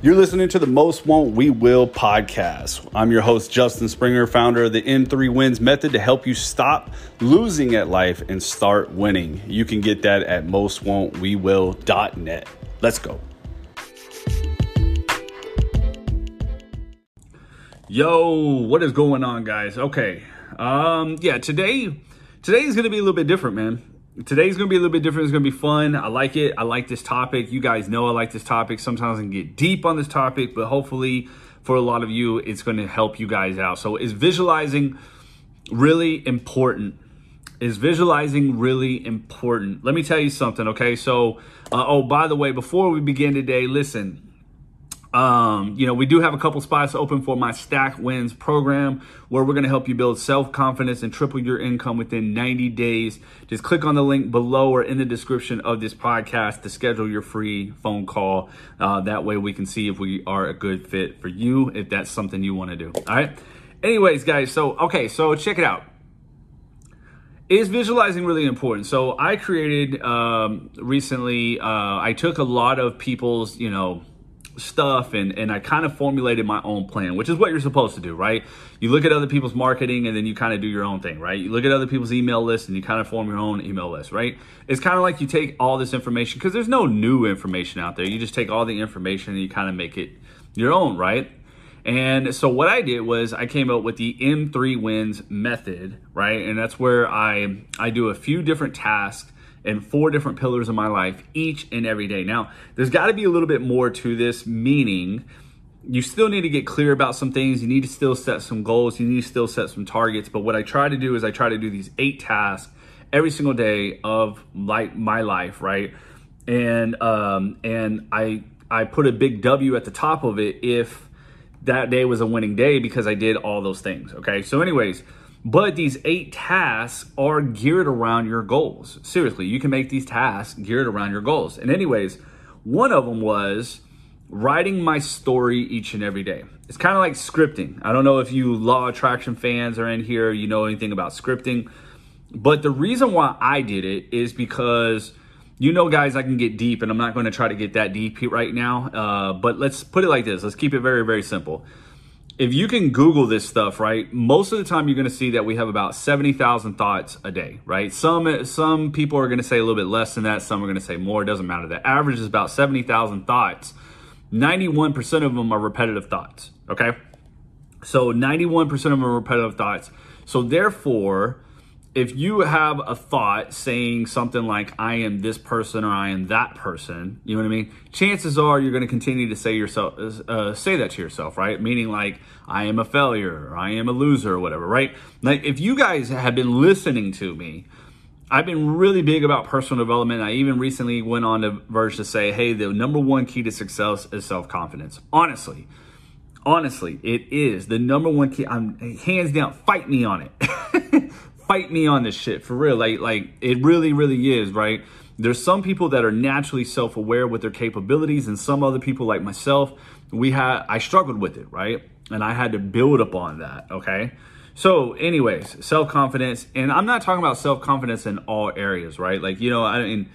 You're listening to the Most Won't We Will podcast. I'm your host, Justin Springer, founder of the M3 Wins Method to help you stop losing at life and start winning. You can get that at mostwon'twewill.net. Let's go. Yo, what is going on, guys? Okay. Um, yeah, today today is gonna be a little bit different, man today's gonna be a little bit different. It's gonna be fun. I like it. I like this topic. You guys know I like this topic. Sometimes I can get deep on this topic, but hopefully for a lot of you, it's gonna help you guys out. So is visualizing really important? Is visualizing really important? Let me tell you something, okay? So, uh, oh, by the way, before we begin today, listen, um, you know, we do have a couple spots open for my Stack Wins program where we're going to help you build self confidence and triple your income within 90 days. Just click on the link below or in the description of this podcast to schedule your free phone call. Uh, that way we can see if we are a good fit for you, if that's something you want to do. All right. Anyways, guys, so, okay, so check it out. Is visualizing really important? So I created um, recently, uh, I took a lot of people's, you know, stuff and, and I kind of formulated my own plan, which is what you're supposed to do, right? You look at other people's marketing and then you kind of do your own thing, right? You look at other people's email list and you kind of form your own email list, right? It's kind of like you take all this information because there's no new information out there. You just take all the information and you kind of make it your own, right? And so what I did was I came up with the M3 wins method, right? And that's where I I do a few different tasks and four different pillars of my life each and every day. Now, there's got to be a little bit more to this, meaning you still need to get clear about some things. You need to still set some goals. You need to still set some targets. But what I try to do is I try to do these eight tasks every single day of like my life, right? And um, and I I put a big W at the top of it if that day was a winning day because I did all those things. Okay. So, anyways, but these eight tasks are geared around your goals. Seriously, you can make these tasks geared around your goals. And, anyways, one of them was writing my story each and every day. It's kind of like scripting. I don't know if you law attraction fans are in here, you know anything about scripting. But the reason why I did it is because you know, guys, I can get deep, and I'm not going to try to get that deep right now. Uh, but let's put it like this let's keep it very, very simple if you can Google this stuff, right, most of the time you're going to see that we have about 70,000 thoughts a day, right? Some some people are going to say a little bit less than that. Some are going to say more. It doesn't matter. The average is about 70,000 thoughts. 91% of them are repetitive thoughts, okay? So 91% of them are repetitive thoughts. So therefore, if you have a thought saying something like i am this person or i am that person you know what i mean chances are you're going to continue to say yourself uh, say that to yourself right meaning like i am a failure or i am a loser or whatever right like if you guys have been listening to me I've been really big about personal development. I even recently went on to verge to say, hey, the number one key to success is self confidence. Honestly, honestly, it is the number one key. I'm hands down, fight me on it. fight me on this shit for real. Like, like it really, really is, right? There's some people that are naturally self-aware with their capabilities, and some other people like myself, we had I struggled with it, right? And I had to build upon that, okay? So, anyways, self-confidence, and I'm not talking about self-confidence in all areas, right? Like, you know, I mean,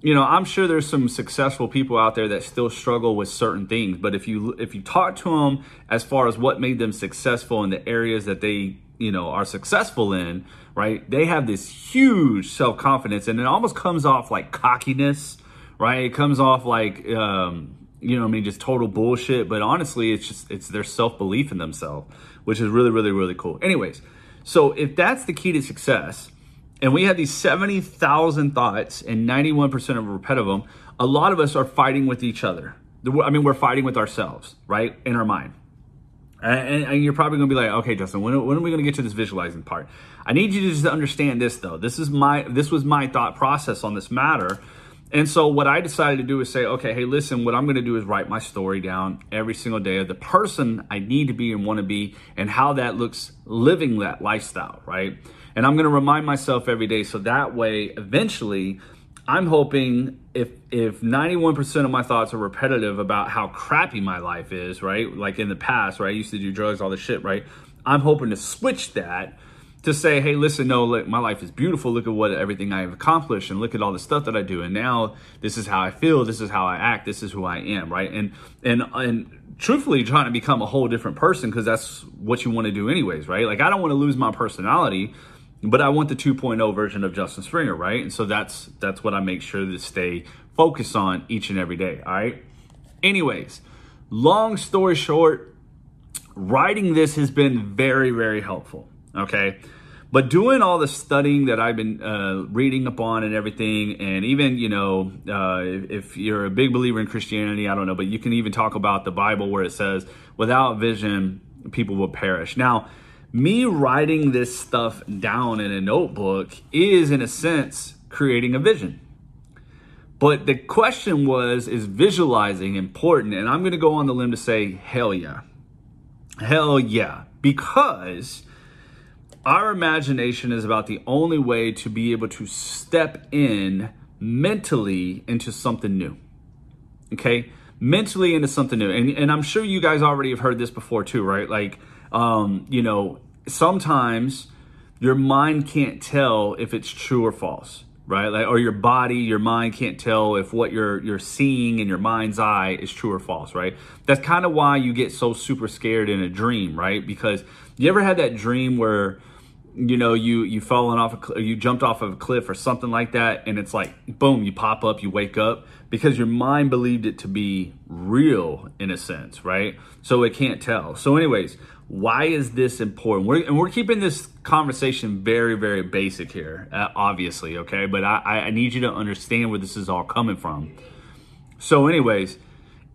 you know, I'm sure there's some successful people out there that still struggle with certain things, but if you if you talk to them as far as what made them successful in the areas that they you know are successful in right they have this huge self-confidence and it almost comes off like cockiness right? It comes off like um you know i mean just total bullshit but honestly it's just it's their self-belief in themselves which is really really really cool. Anyways so if that's the key to success and we have these 70,000 thoughts and 91% of repetitive them a lot of us are fighting with each other. I mean we're fighting with ourselves right in our mind and, and, you're probably going to be like, okay, Justin, when, when are we going to get to this visualizing part? I need you to just understand this, though. This is my this was my thought process on this matter. And so what I decided to do is say, okay, hey, listen, what I'm going to do is write my story down every single day of the person I need to be and want to be and how that looks living that lifestyle, right? And I'm going to remind myself every day so that way eventually I'm hoping if if 91% of my thoughts are repetitive about how crappy my life is, right? Like in the past, right? I used to do drugs, all this shit, right? I'm hoping to switch that to say, hey, listen, no, look, my life is beautiful. Look at what everything I have accomplished and look at all the stuff that I do. And now this is how I feel. This is how I act. This is who I am. Right. And, and, and truthfully trying to become a whole different person because that's what you want to do anyways. Right. Like I don't want to lose my personality, but I want the 2.0 version of Justin Springer. Right. And so that's, that's what I make sure to stay focused on each and every day. All right. Anyways, long story short, writing this has been very, very helpful. Okay. But doing all the studying that I've been uh, reading upon and everything, and even, you know, uh, if, if you're a big believer in Christianity, I don't know, but you can even talk about the Bible where it says, without vision, people will perish. Now, me writing this stuff down in a notebook is, in a sense, creating a vision. But the question was, is visualizing important? And I'm going to go on the limb to say, hell yeah. Hell yeah. Because our imagination is about the only way to be able to step in mentally into something new. Okay? Mentally into something new. And, and I'm sure you guys already have heard this before too, right? Like, um, you know, sometimes your mind can't tell if it's true or false right? Like or your body your mind can't tell if what you're you're seeing in your mind's eye is true or false right? That's kind of why you get so super scared in a dream right? Because you ever had that dream where you know you you fallen off a you jumped off of a cliff or something like that and it's like boom you pop up you wake up because your mind believed it to be real in a sense right? So it can't tell. So anyways why is this important we're, and we're keeping this conversation very very basic here uh, obviously okay but I, I need you to understand where this is all coming from so anyways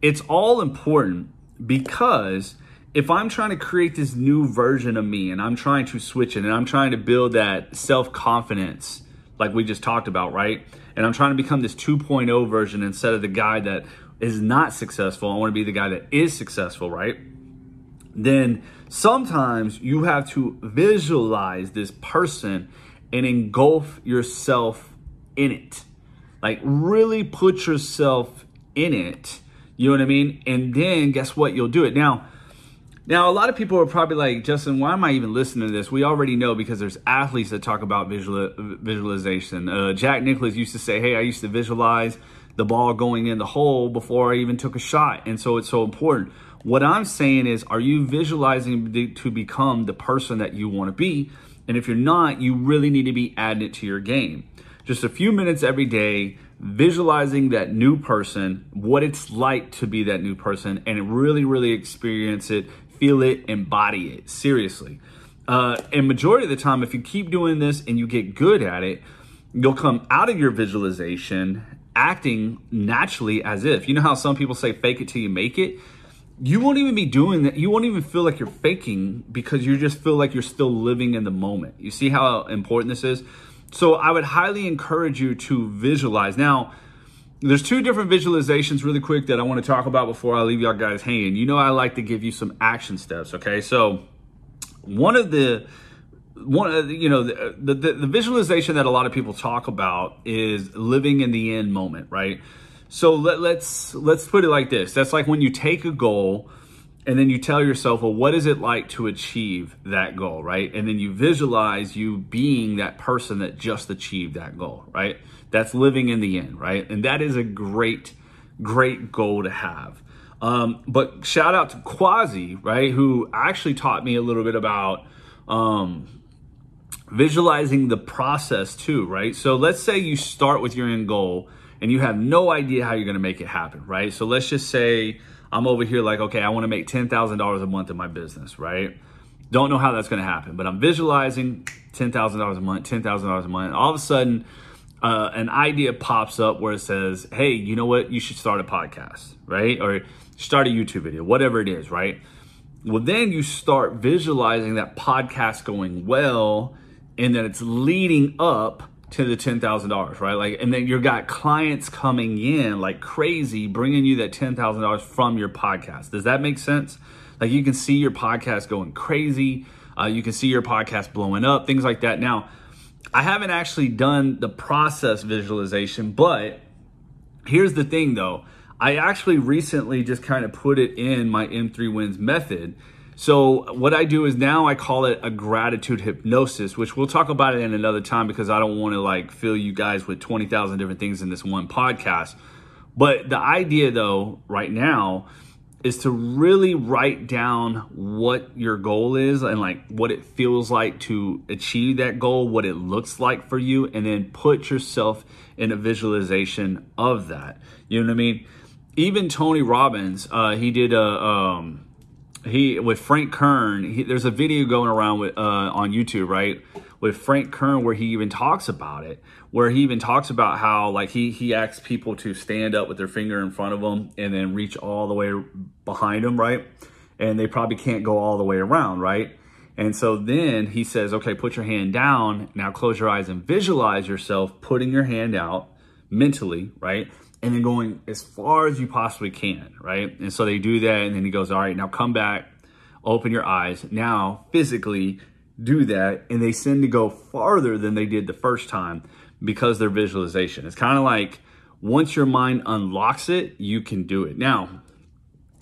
it's all important because if I'm trying to create this new version of me and I'm trying to switch it and I'm trying to build that self confidence, like we just talked about, right? And I'm trying to become this 2.0 version instead of the guy that is not successful. I want to be the guy that is successful, right? Then sometimes you have to visualize this person and engulf yourself in it. Like really put yourself in it. You know what I mean? And then guess what? You'll do it. Now, now, a lot of people are probably like, Justin, why am I even listening to this? We already know because there's athletes that talk about visual, visualization. Uh, Jack Nicklaus used to say, hey, I used to visualize the ball going in the hole before I even took a shot. And so it's so important. What I'm saying is, are you visualizing to become the person that you want to be? And if you're not, you really need to be adding it to your game. Just a few minutes every day, visualizing that new person, what it's like to be that new person, and really, really experience it feel it, embody it. Seriously. Uh, and majority of the time, if you keep doing this and you get good at it, you'll come out of your visualization acting naturally as if. You know how some people say fake it till you make it? You won't even be doing that. You won't even feel like you're faking because you just feel like you're still living in the moment. You see how important this is? So I would highly encourage you to visualize. Now, there's two different visualizations really quick that I want to talk about before I leave y'all guys hanging. You know, I like to give you some action steps. Okay. So one of the, one of the, you know, the, the, the visualization that a lot of people talk about is living in the end moment, right? So let, let's, let's put it like this. That's like when you take a goal and then you tell yourself, well, what is it like to achieve that goal, right? And then you visualize you being that person that just achieved that goal, right? That's living in the end, right? And that is a great, great goal to have. Um, but shout out to Quasi, right, who actually taught me a little bit about um, visualizing the process too, right? So let's say you start with your end goal and you have no idea how you're going to make it happen, right? So let's just say I'm over here like, okay, I want to make $10,000 a month in my business, right? Don't know how that's going to happen, but I'm visualizing $10,000 a month, $10,000 a month. All of a sudden, uh, an idea pops up where it says, hey, you know what? You should start a podcast, right? Or start a YouTube video, whatever it is, right? Well, then you start visualizing that podcast going well and that it's leading up to the $10,000, right? Like, and then you've got clients coming in like crazy, bringing you that $10,000 from your podcast. Does that make sense? Like, you can see your podcast going crazy. Uh, you can see your podcast blowing up, things like that. Now, I haven't actually done the process visualization, but here's the thing though. I actually recently just kind of put it in my M3 wins method. So what I do is now I call it a gratitude hypnosis, which we'll talk about it in another time because I don't want to like fill you guys with 20,000 different things in this one podcast. But the idea though, right now, is to really write down what your goal is and like what it feels like to achieve that goal, what it looks like for you, and then put yourself in a visualization of that. You know what I mean? Even Tony Robbins, uh, he did a um, he with Frank Kern. He, there's a video going around with uh, on YouTube, right, with Frank Kern where he even talks about it, where he even talks about how like he he asks people to stand up with their finger in front of them and then reach all the way behind them, right, and they probably can't go all the way around, right. And so then he says, okay, put your hand down. Now close your eyes and visualize yourself putting your hand out mentally, right? And then going as far as you possibly can, right? And so they do that, and then he goes, All right, now come back, open your eyes. Now, physically do that, and they tend to go farther than they did the first time because their visualization. It's kind of like once your mind unlocks it, you can do it. Now,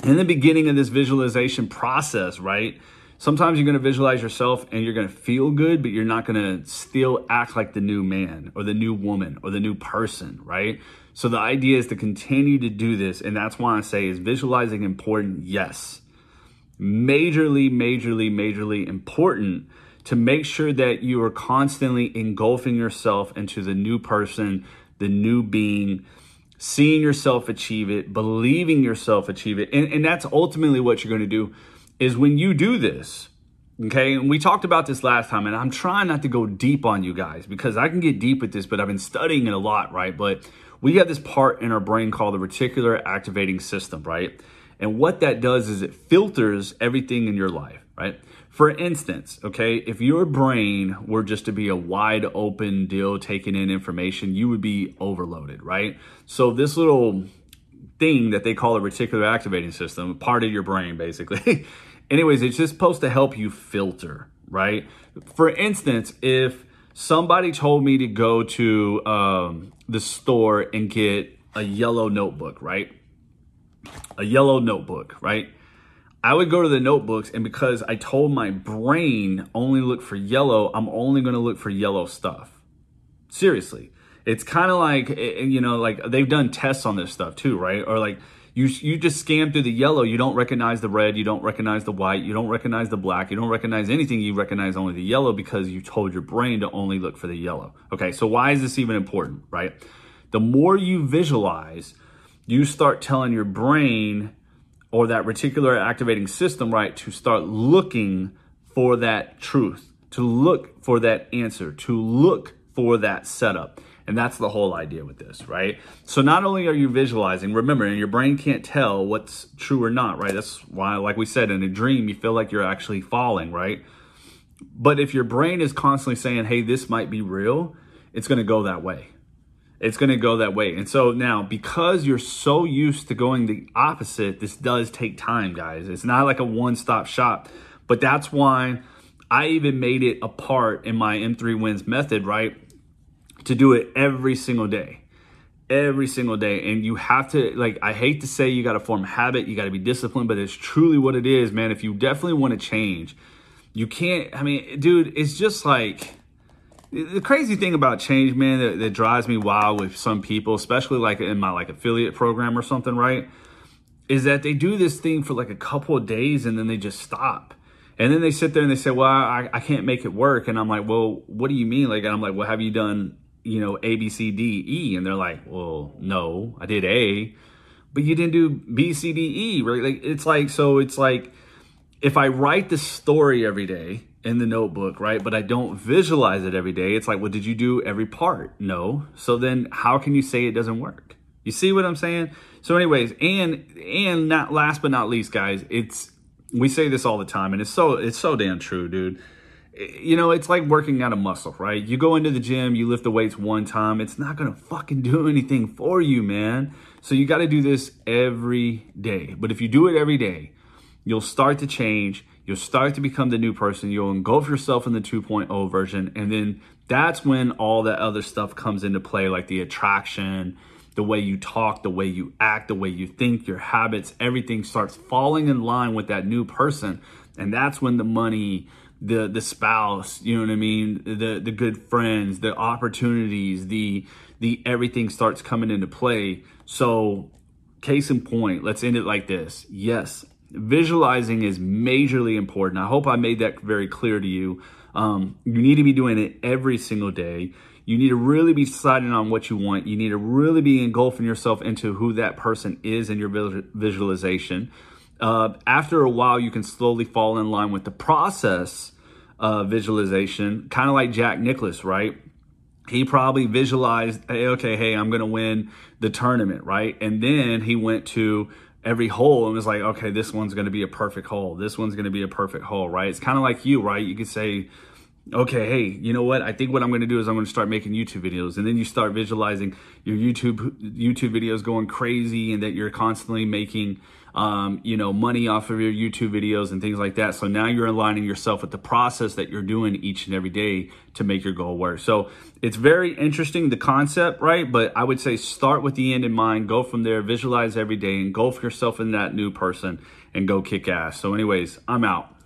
in the beginning of this visualization process, right? Sometimes you're going to visualize yourself and you're going to feel good, but you're not going to still act like the new man or the new woman or the new person, right? So the idea is to continue to do this. And that's why I say is visualizing important? Yes. Majorly, majorly, majorly important to make sure that you are constantly engulfing yourself into the new person, the new being, seeing yourself achieve it, believing yourself achieve it. And, and that's ultimately what you're going to do is when you do this, okay, and we talked about this last time, and I'm trying not to go deep on you guys because I can get deep with this, but I've been studying it a lot, right? But we have this part in our brain called the reticular activating system, right? And what that does is it filters everything in your life, right? For instance, okay, if your brain were just to be a wide open deal taking in information, you would be overloaded, right? So this little thing that they call a reticular activating system, part of your brain basically. Anyways, it's just supposed to help you filter, right? For instance, if somebody told me to go to um, the store and get a yellow notebook, right? A yellow notebook, right? I would go to the notebooks, and because I told my brain only look for yellow, I'm only going to look for yellow stuff. Seriously. It's kind of like, you know, like they've done tests on this stuff too, right? Or like you you just scan through the yellow, you don't recognize the red, you don't recognize the white, you don't recognize the black, you don't recognize anything, you recognize only the yellow because you told your brain to only look for the yellow. Okay, so why is this even important, right? The more you visualize, you start telling your brain or that reticular activating system, right, to start looking for that truth, to look for that answer, to look for that setup. And that's the whole idea with this, right? So not only are you visualizing, remember, and your brain can't tell what's true or not, right? That's why, like we said, in a dream, you feel like you're actually falling, right? But if your brain is constantly saying, hey, this might be real, it's going to go that way. It's going to go that way. And so now, because you're so used to going the opposite, this does take time, guys. It's not like a one stop shop. But that's why I even made it a part in my M3 wins method, right? To do it every single day. Every single day. And you have to like i hate to say you got to form habit you got to be disciplined but it's truly what it is man. If you definitely want to change you can't i mean dude it's just like the crazy thing about change man that, that drives me wild with some people especially like in my like affiliate program or something right is that they do this thing for like a couple of days and then they just stop. And then they sit there and they say well I, I can't make it work. And i'm like well what do you mean? Like and i'm like well have you done you know, A, B, C, D, E. And they're like, well, no, I did A, but you didn't do B, C, D, E, right? Like, it's like, so it's like, if I write the story every day in the notebook, right, but I don't visualize it every day, it's like, well, did you do every part? No. So then how can you say it doesn't work? You see what I'm saying? So anyways, and, and not last but not least, guys, it's, we say this all the time and it's so, it's so damn true, dude you know, it's like working out a muscle, right? You go into the gym, you lift the weights one time, it's not gonna fucking do anything for you, man. So you gotta do this every day. But if you do it every day, you'll start to change, you'll start to become the new person, you'll engulf yourself in the 2.0 version, and then that's when all that other stuff comes into play, like the attraction, the way you talk, the way you act, the way you think, your habits, everything starts falling in line with that new person And that's when the money, the the spouse, you know what I mean, the the good friends, the opportunities, the the everything starts coming into play. So case in point, let's end it like this. Yes, visualizing is majorly important. I hope I made that very clear to you. Um, you need to be doing it every single day. You need to really be deciding on what you want. You need to really be engulfing yourself into who that person is in your visualization. Uh, after a while, you can slowly fall in line with the process of visualization, kind of like Jack Nicklaus, right? He probably visualized, hey, okay, hey, I'm going to win the tournament, right? And then he went to every hole and was like, okay, this one's going to be a perfect hole. This one's going to be a perfect hole, right? It's kind of like you, right? You could say, okay, hey, you know what? I think what I'm going to do is I'm going to start making YouTube videos, and then you start visualizing your YouTube YouTube videos going crazy, and that you're constantly making, um, you know, money off of your YouTube videos and things like that. So now you're aligning yourself with the process that you're doing each and every day to make your goal work. So it's very interesting the concept, right? But I would say start with the end in mind, go from there, visualize every day, engulf yourself in that new person, and go kick ass. So, anyways, I'm out.